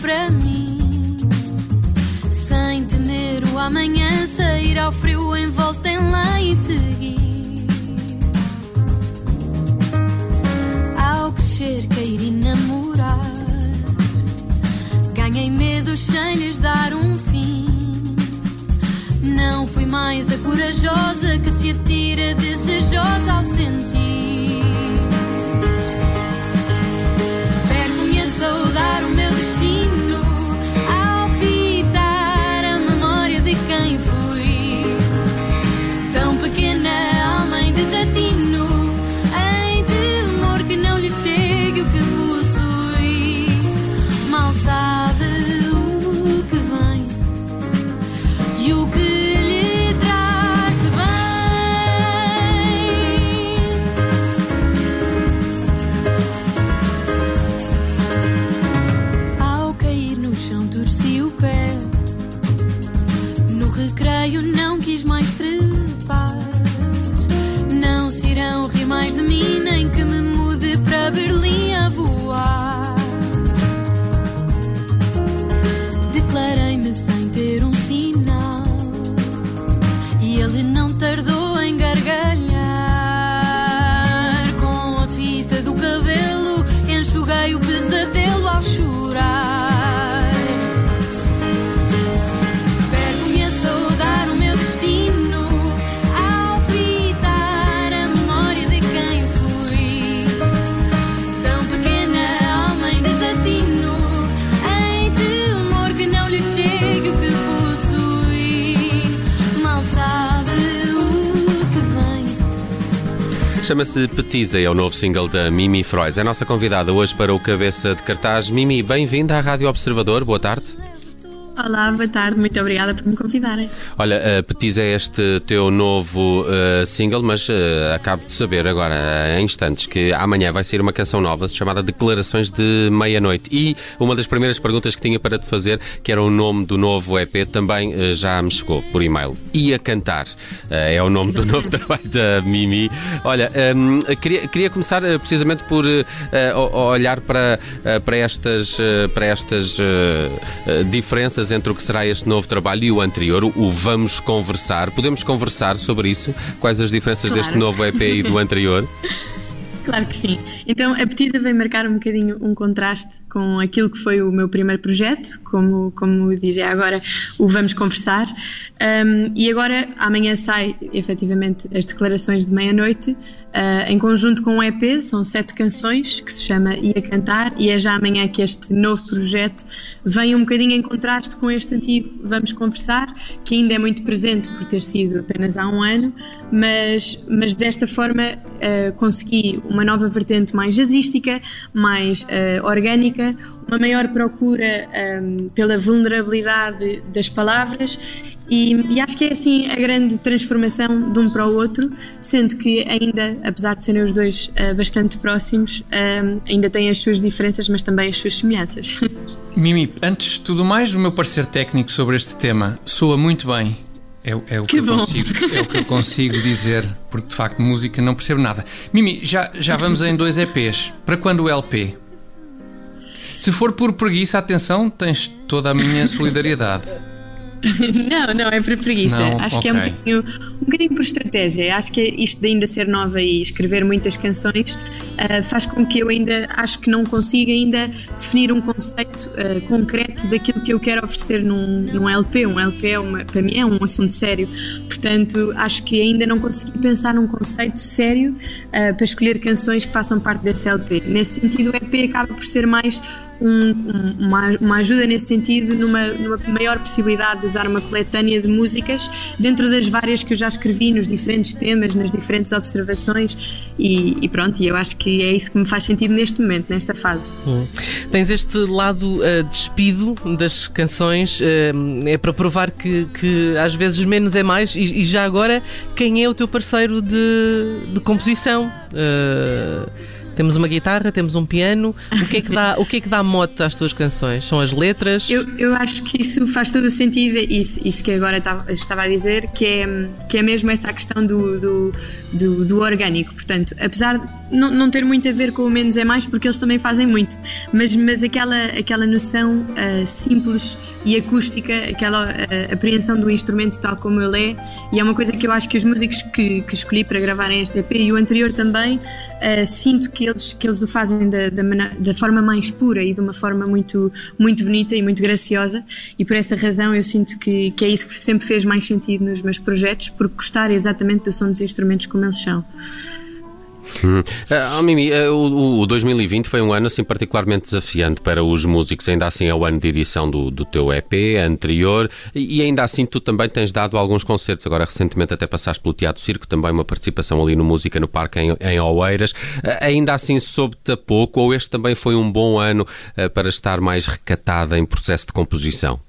para mim. Sem temer o amanhã, sair ao frio envolto em lã e seguir. Ao crescer, cair e namorar. Ganhei medo sem lhes dar um fim. Não fui mais a corajosa que se atira desejosa ao e o Chama-se Petiza é o novo single da Mimi Frois. É a nossa convidada hoje para o Cabeça de Cartaz. Mimi, bem-vinda à Rádio Observador. Boa tarde. Olá, boa tarde, muito obrigada por me convidarem. Olha, uh, Petiza é este teu novo uh, single, mas uh, acabo de saber agora, em instantes, que amanhã vai sair uma canção nova chamada Declarações de Meia-Noite. E uma das primeiras perguntas que tinha para te fazer, que era o nome do novo EP, também uh, já me chegou por e-mail. Ia Cantar uh, é o nome do novo trabalho da Mimi. Olha, um, queria, queria começar precisamente por olhar para, para estas, para estas uh, diferenças entre o que será este novo trabalho e o anterior, o- Vamos Conversar. Podemos conversar sobre isso? Quais as diferenças Claro. deste novo EP e do anterior? Claro que sim. Então a Petisa vem marcar um bocadinho um contraste com aquilo que foi o meu primeiro projeto, como, como dizia agora, o Vamos Conversar. Um, e agora, amanhã sai efetivamente as declarações de meia-noite, ah, em conjunto com um EP, são sete canções que se chama Ia Cantar, e é já amanhã que este novo projeto vem um bocadinho em contraste com este antigo Vamos Conversar, que ainda é muito presente por ter sido apenas há um ano, mas, mas desta forma ah, consegui uma nova vertente mais jazzística, mais ah, orgânica, uma maior procura ahm, pela vulnerabilidade das palavras e, e acho que é assim a grande transformação de um para o outro, sendo que ainda, apesar de serem os dois ah, bastante próximos, ahm, ainda têm as suas diferenças, mas também as suas semelhanças. Mimi, antes de tudo mais, o meu parecer técnico sobre este tema soa muito bem. É, o- é o que, Que consigo, é o que eu consigo dizer, porque de facto música não percebo nada. Mimi, já, já vamos em dois EPs. Para quando o LP? Se for por preguiça, atenção, tens toda a minha solidariedade. Não, não, é por preguiça. Não, Acho que é um bocadinho, um bocadinho por estratégia. Acho que isto de ainda ser nova e escrever muitas canções ah, faz com que eu ainda acho que não consiga ainda definir um conceito ah, concreto daquilo que eu quero oferecer num, num LP. Um LP é uma, para mim é um assunto sério. Portanto, acho que ainda não consegui pensar num conceito sério ah, para escolher canções que façam parte desse LP. Nesse sentido, o EP acaba por ser mais um- um- uma, uma ajuda nesse sentido, numa, numa maior possibilidade de usar uma coletânea de músicas dentro das várias que eu já escrevi nos diferentes temas, nas diferentes observações e, e pronto, eu acho que é isso que me faz sentido neste momento, nesta fase. Tens este lado uh, despido das canções, uh, é para provar que, que às vezes menos é mais, e, e já agora, quem é o teu parceiro de, de composição? Uh, Temos uma guitarra, temos um piano. O que é que dá, o que é que dá mote às tuas canções? São as letras? Eu, eu acho que isso faz todo o sentido, isso, isso que agora estava, a dizer, que é, que é mesmo essa questão do, do, do, do orgânico. Portanto, apesar não, não ter muito a ver com o menos é mais, porque eles também fazem muito, mas, mas aquela, aquela noção uh, simples e acústica, aquela uh, apreensão do instrumento tal como ele é, e é uma coisa que eu acho que os músicos que, que escolhi para gravarem este EP e o anterior também, uh, sinto que eles, que eles o fazem da, da, da, forma mais pura e de uma forma muito, muito bonita e muito graciosa, e por essa razão eu sinto que, que é isso que sempre fez mais sentido nos meus projetos, por gostar exatamente do som dos instrumentos como eles são. Hum. Uh, oh, Mimi, uh, o, o, 2020 foi um ano assim particularmente desafiante para os músicos, ainda assim é o ano de edição do, do teu EP anterior e, ainda assim tu também tens dado alguns concertos, agora recentemente até passaste pelo Teatro Circo, também uma participação ali no Música no Parque em, em Oeiras, uh, ainda assim soube-te a pouco ou este também foi um bom ano para estar mais recatada em processo de composição?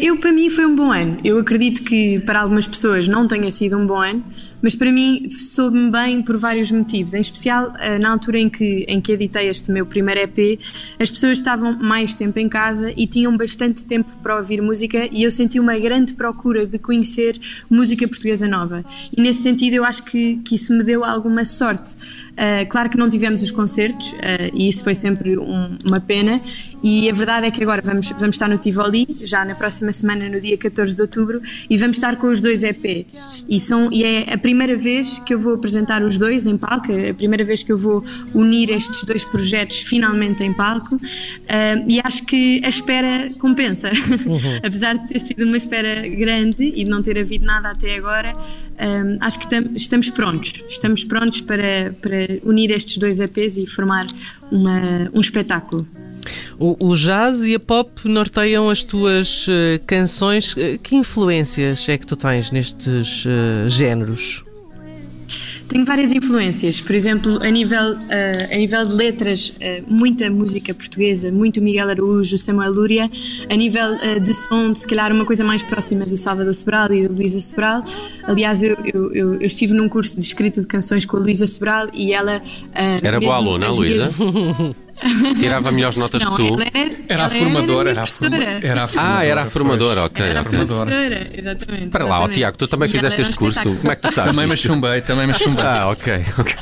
eu, para mim, foi um bom ano. Eu acredito que para algumas pessoas não tenha sido um bom ano, mas para mim soube-me bem por vários motivos, em especial eh, na altura em que, em que editei este meu primeiro EP, as pessoas estavam mais tempo em casa e tinham bastante tempo para ouvir música e eu senti uma grande procura de conhecer música portuguesa nova. E nesse sentido eu acho que, que isso me deu alguma sorte. Uh, claro que não tivemos os concertos uh, e isso foi sempre um, uma pena e a verdade é que agora vamos, vamos estar no Tivoli, já na próxima semana, no dia 14 de outubro, e vamos estar com os dois EP. E, são, e é a primeira vez que eu vou apresentar os dois em palco, é a primeira vez que eu vou unir estes dois projetos finalmente em palco, uh, e acho que a espera compensa. Uhum. Apesar de ter sido uma espera grande e de não ter havido nada até agora, um, acho que tam, estamos prontos. Estamos prontos para, para unir estes dois EPs e formar uma, um espetáculo. O, o, jazz e a pop norteiam as tuas uh, canções. Uh, que influências é que tu tens nestes uh, géneros? Tenho várias influências, por exemplo, a nível, uh, a nível de letras, uh, muita música portuguesa, muito Miguel Araújo, Samuel Lúria, a nível uh, de som, se calhar uma coisa mais próxima do Salvador Sobral e da Luísa Sobral. Aliás, eu, eu, eu, eu, estive num curso de escrita de canções com a Luísa Sobral e ela. Era boa aluna, Luísa? Tirava melhores notas não, que tu. Era, era a formadora, era a, forma, era a formadora. Ah, era a formadora, ok. Era a formadora, exatamente. Para lá, ó, Tiago, tu também fizeste este curso. Como é que tu sabes? Também me chumbei, também me chumbei. Ah, ok, ok.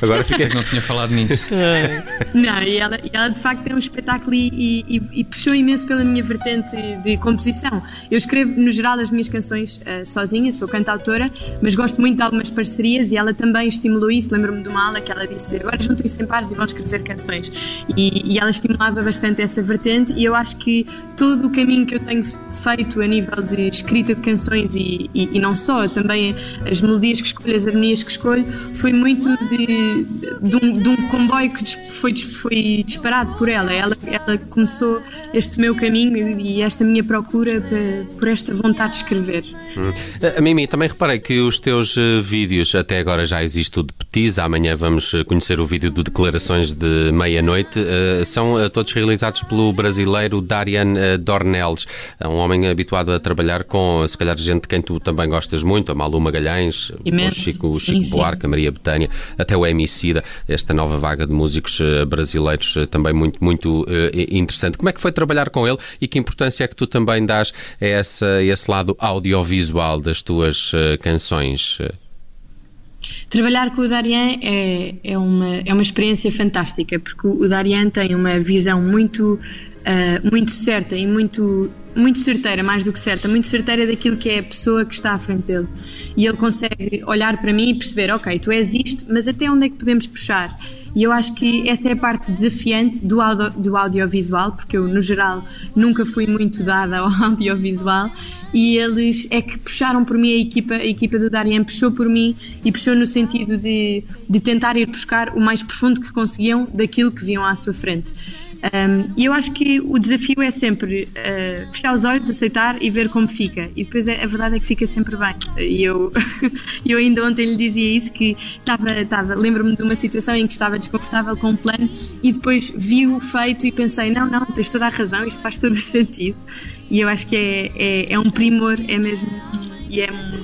Agora fiquei que não tinha falado nisso. não, e ela, e ela de facto é um espetáculo e, e, e, puxou imenso pela minha vertente de composição. Eu escrevo, no geral, as minhas canções uh, sozinha, sou cantautora, mas gosto muito de algumas parcerias e ela também estimulou isso. Lembro-me de uma aula que ela disse: agora juntem-se em pares e vão escrever canções. E, e ela estimulava bastante essa vertente e eu acho que todo o caminho que eu tenho feito a nível de escrita de canções e, e, e não só, também as melodias que escolho, as harmonias que escolho, foi muito de, de, um, de um comboio que foi, foi disparado por ela. ela. Ela começou este meu caminho e esta minha procura por esta vontade de escrever. Hum. A Mimi, também reparei que os teus eh, vídeos, até agora já existe o de Petis, amanhã vamos eh, conhecer o vídeo de Declarações de Meia-Noite, uh, são todos realizados pelo brasileiro Darian Dornelles, é um homem habituado a trabalhar com, se calhar, gente de quem tu também gostas muito, a Malu Magalhães, Imenso. o Chico, o Chico sim, Buarque, sim. a Maria Betânia, até o Emicida, esta nova vaga de músicos brasileiros também muito, muito interessante. Como é que foi trabalhar com ele e que importância é que tu também dás a, essa, esse lado audiovisual das tuas canções? Trabalhar com o Darian é, é, uma, é uma experiência fantástica, porque o Darian tem uma visão muito, uh, muito certa e muito, muito certeira, mais do que certa, muito certeira daquilo que é a pessoa que está à frente dele. E ele consegue olhar para mim e perceber: ok, tu és isto, mas até onde é que podemos puxar? E eu acho que essa é a parte desafiante do, audio, do audiovisual, porque eu, no geral, nunca fui muito dada ao audiovisual e eles é que puxaram por mim a equipa, a equipa do Darien puxou por mim e puxou no sentido de, de tentar ir buscar o mais profundo que conseguiam daquilo que viam à sua frente. Um, e eu acho que o desafio é sempre uh, fechar os olhos, aceitar e ver como fica. E depois a, a verdade é que fica sempre bem. E eu, eu ainda ontem lhe dizia isso: que estava, estava lembro-me de uma situação em que estava desconfortável com o plano e depois vi o feito e pensei: não, não, tens toda a razão, isto faz todo o sentido. E eu acho que é, é, é um primor, é mesmo. E é um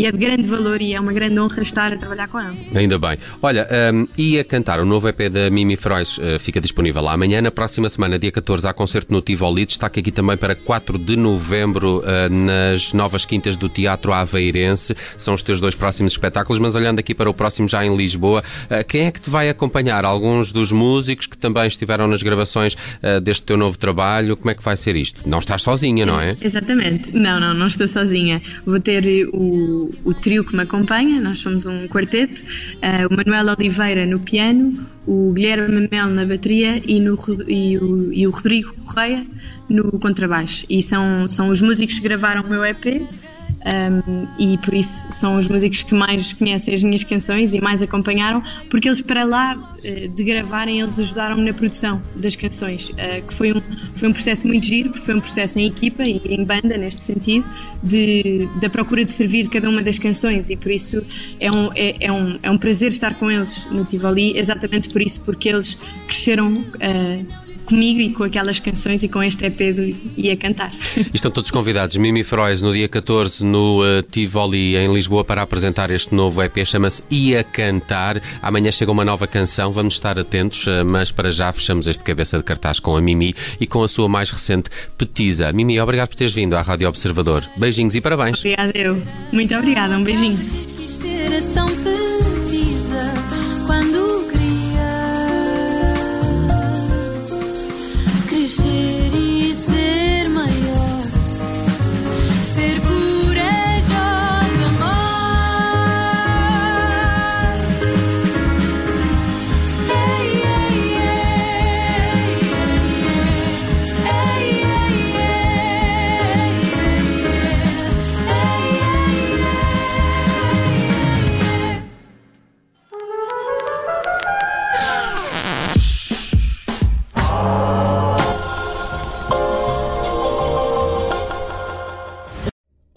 e é de grande valor e é uma grande honra estar a trabalhar com ele. Ainda bem. Olha, um, e a cantar, o novo EP da Mimi Frois uh, fica disponível amanhã. Na próxima semana, dia 14, há concerto no Tivoli. Destaque aqui também para 4 de novembro uh, nas novas quintas do Teatro Aveirense. São os teus dois próximos espetáculos, mas olhando aqui para o próximo já em Lisboa, uh, quem é que te vai acompanhar? Alguns dos músicos que também estiveram nas gravações deste teu novo trabalho? Como é que vai ser isto? Não estás sozinha, não é? Exatamente. Não, não, não estou sozinha. Vou ter o, o trio que me acompanha, nós somos um quarteto, uh, o Manuel Oliveira no piano, o Guilherme Mel na bateria e, no, e, o, e o Rodrigo Correia no contrabaixo. E são, são os músicos que gravaram o meu EP um, e por isso são os músicos que mais conhecem as minhas canções e mais acompanharam, porque eles para lá eh, de gravarem, eles ajudaram-me na produção das canções, uh, que foi um, foi um processo muito giro, porque foi um processo em equipa e em banda, neste sentido, de, da procura de servir cada uma das canções e por isso é um, é, é um, é um prazer estar com eles no Tivoli, exatamente por isso, porque eles cresceram. Uh, comigo e com aquelas canções e com este EP do Ia Cantar. Estão todos convidados. Mimi Frois no dia 14 no uh, Tivoli em Lisboa para apresentar este novo EP, chama-se Ia Cantar. Amanhã chega uma nova canção, vamos estar atentos, uh, mas para já fechamos este cabeça de cartaz com a Mimi e com a sua mais recente Petiza. Mimi, obrigado por teres vindo à Rádio Observador. Beijinhos e parabéns. Obrigada eu. Muito obrigada, um beijinho.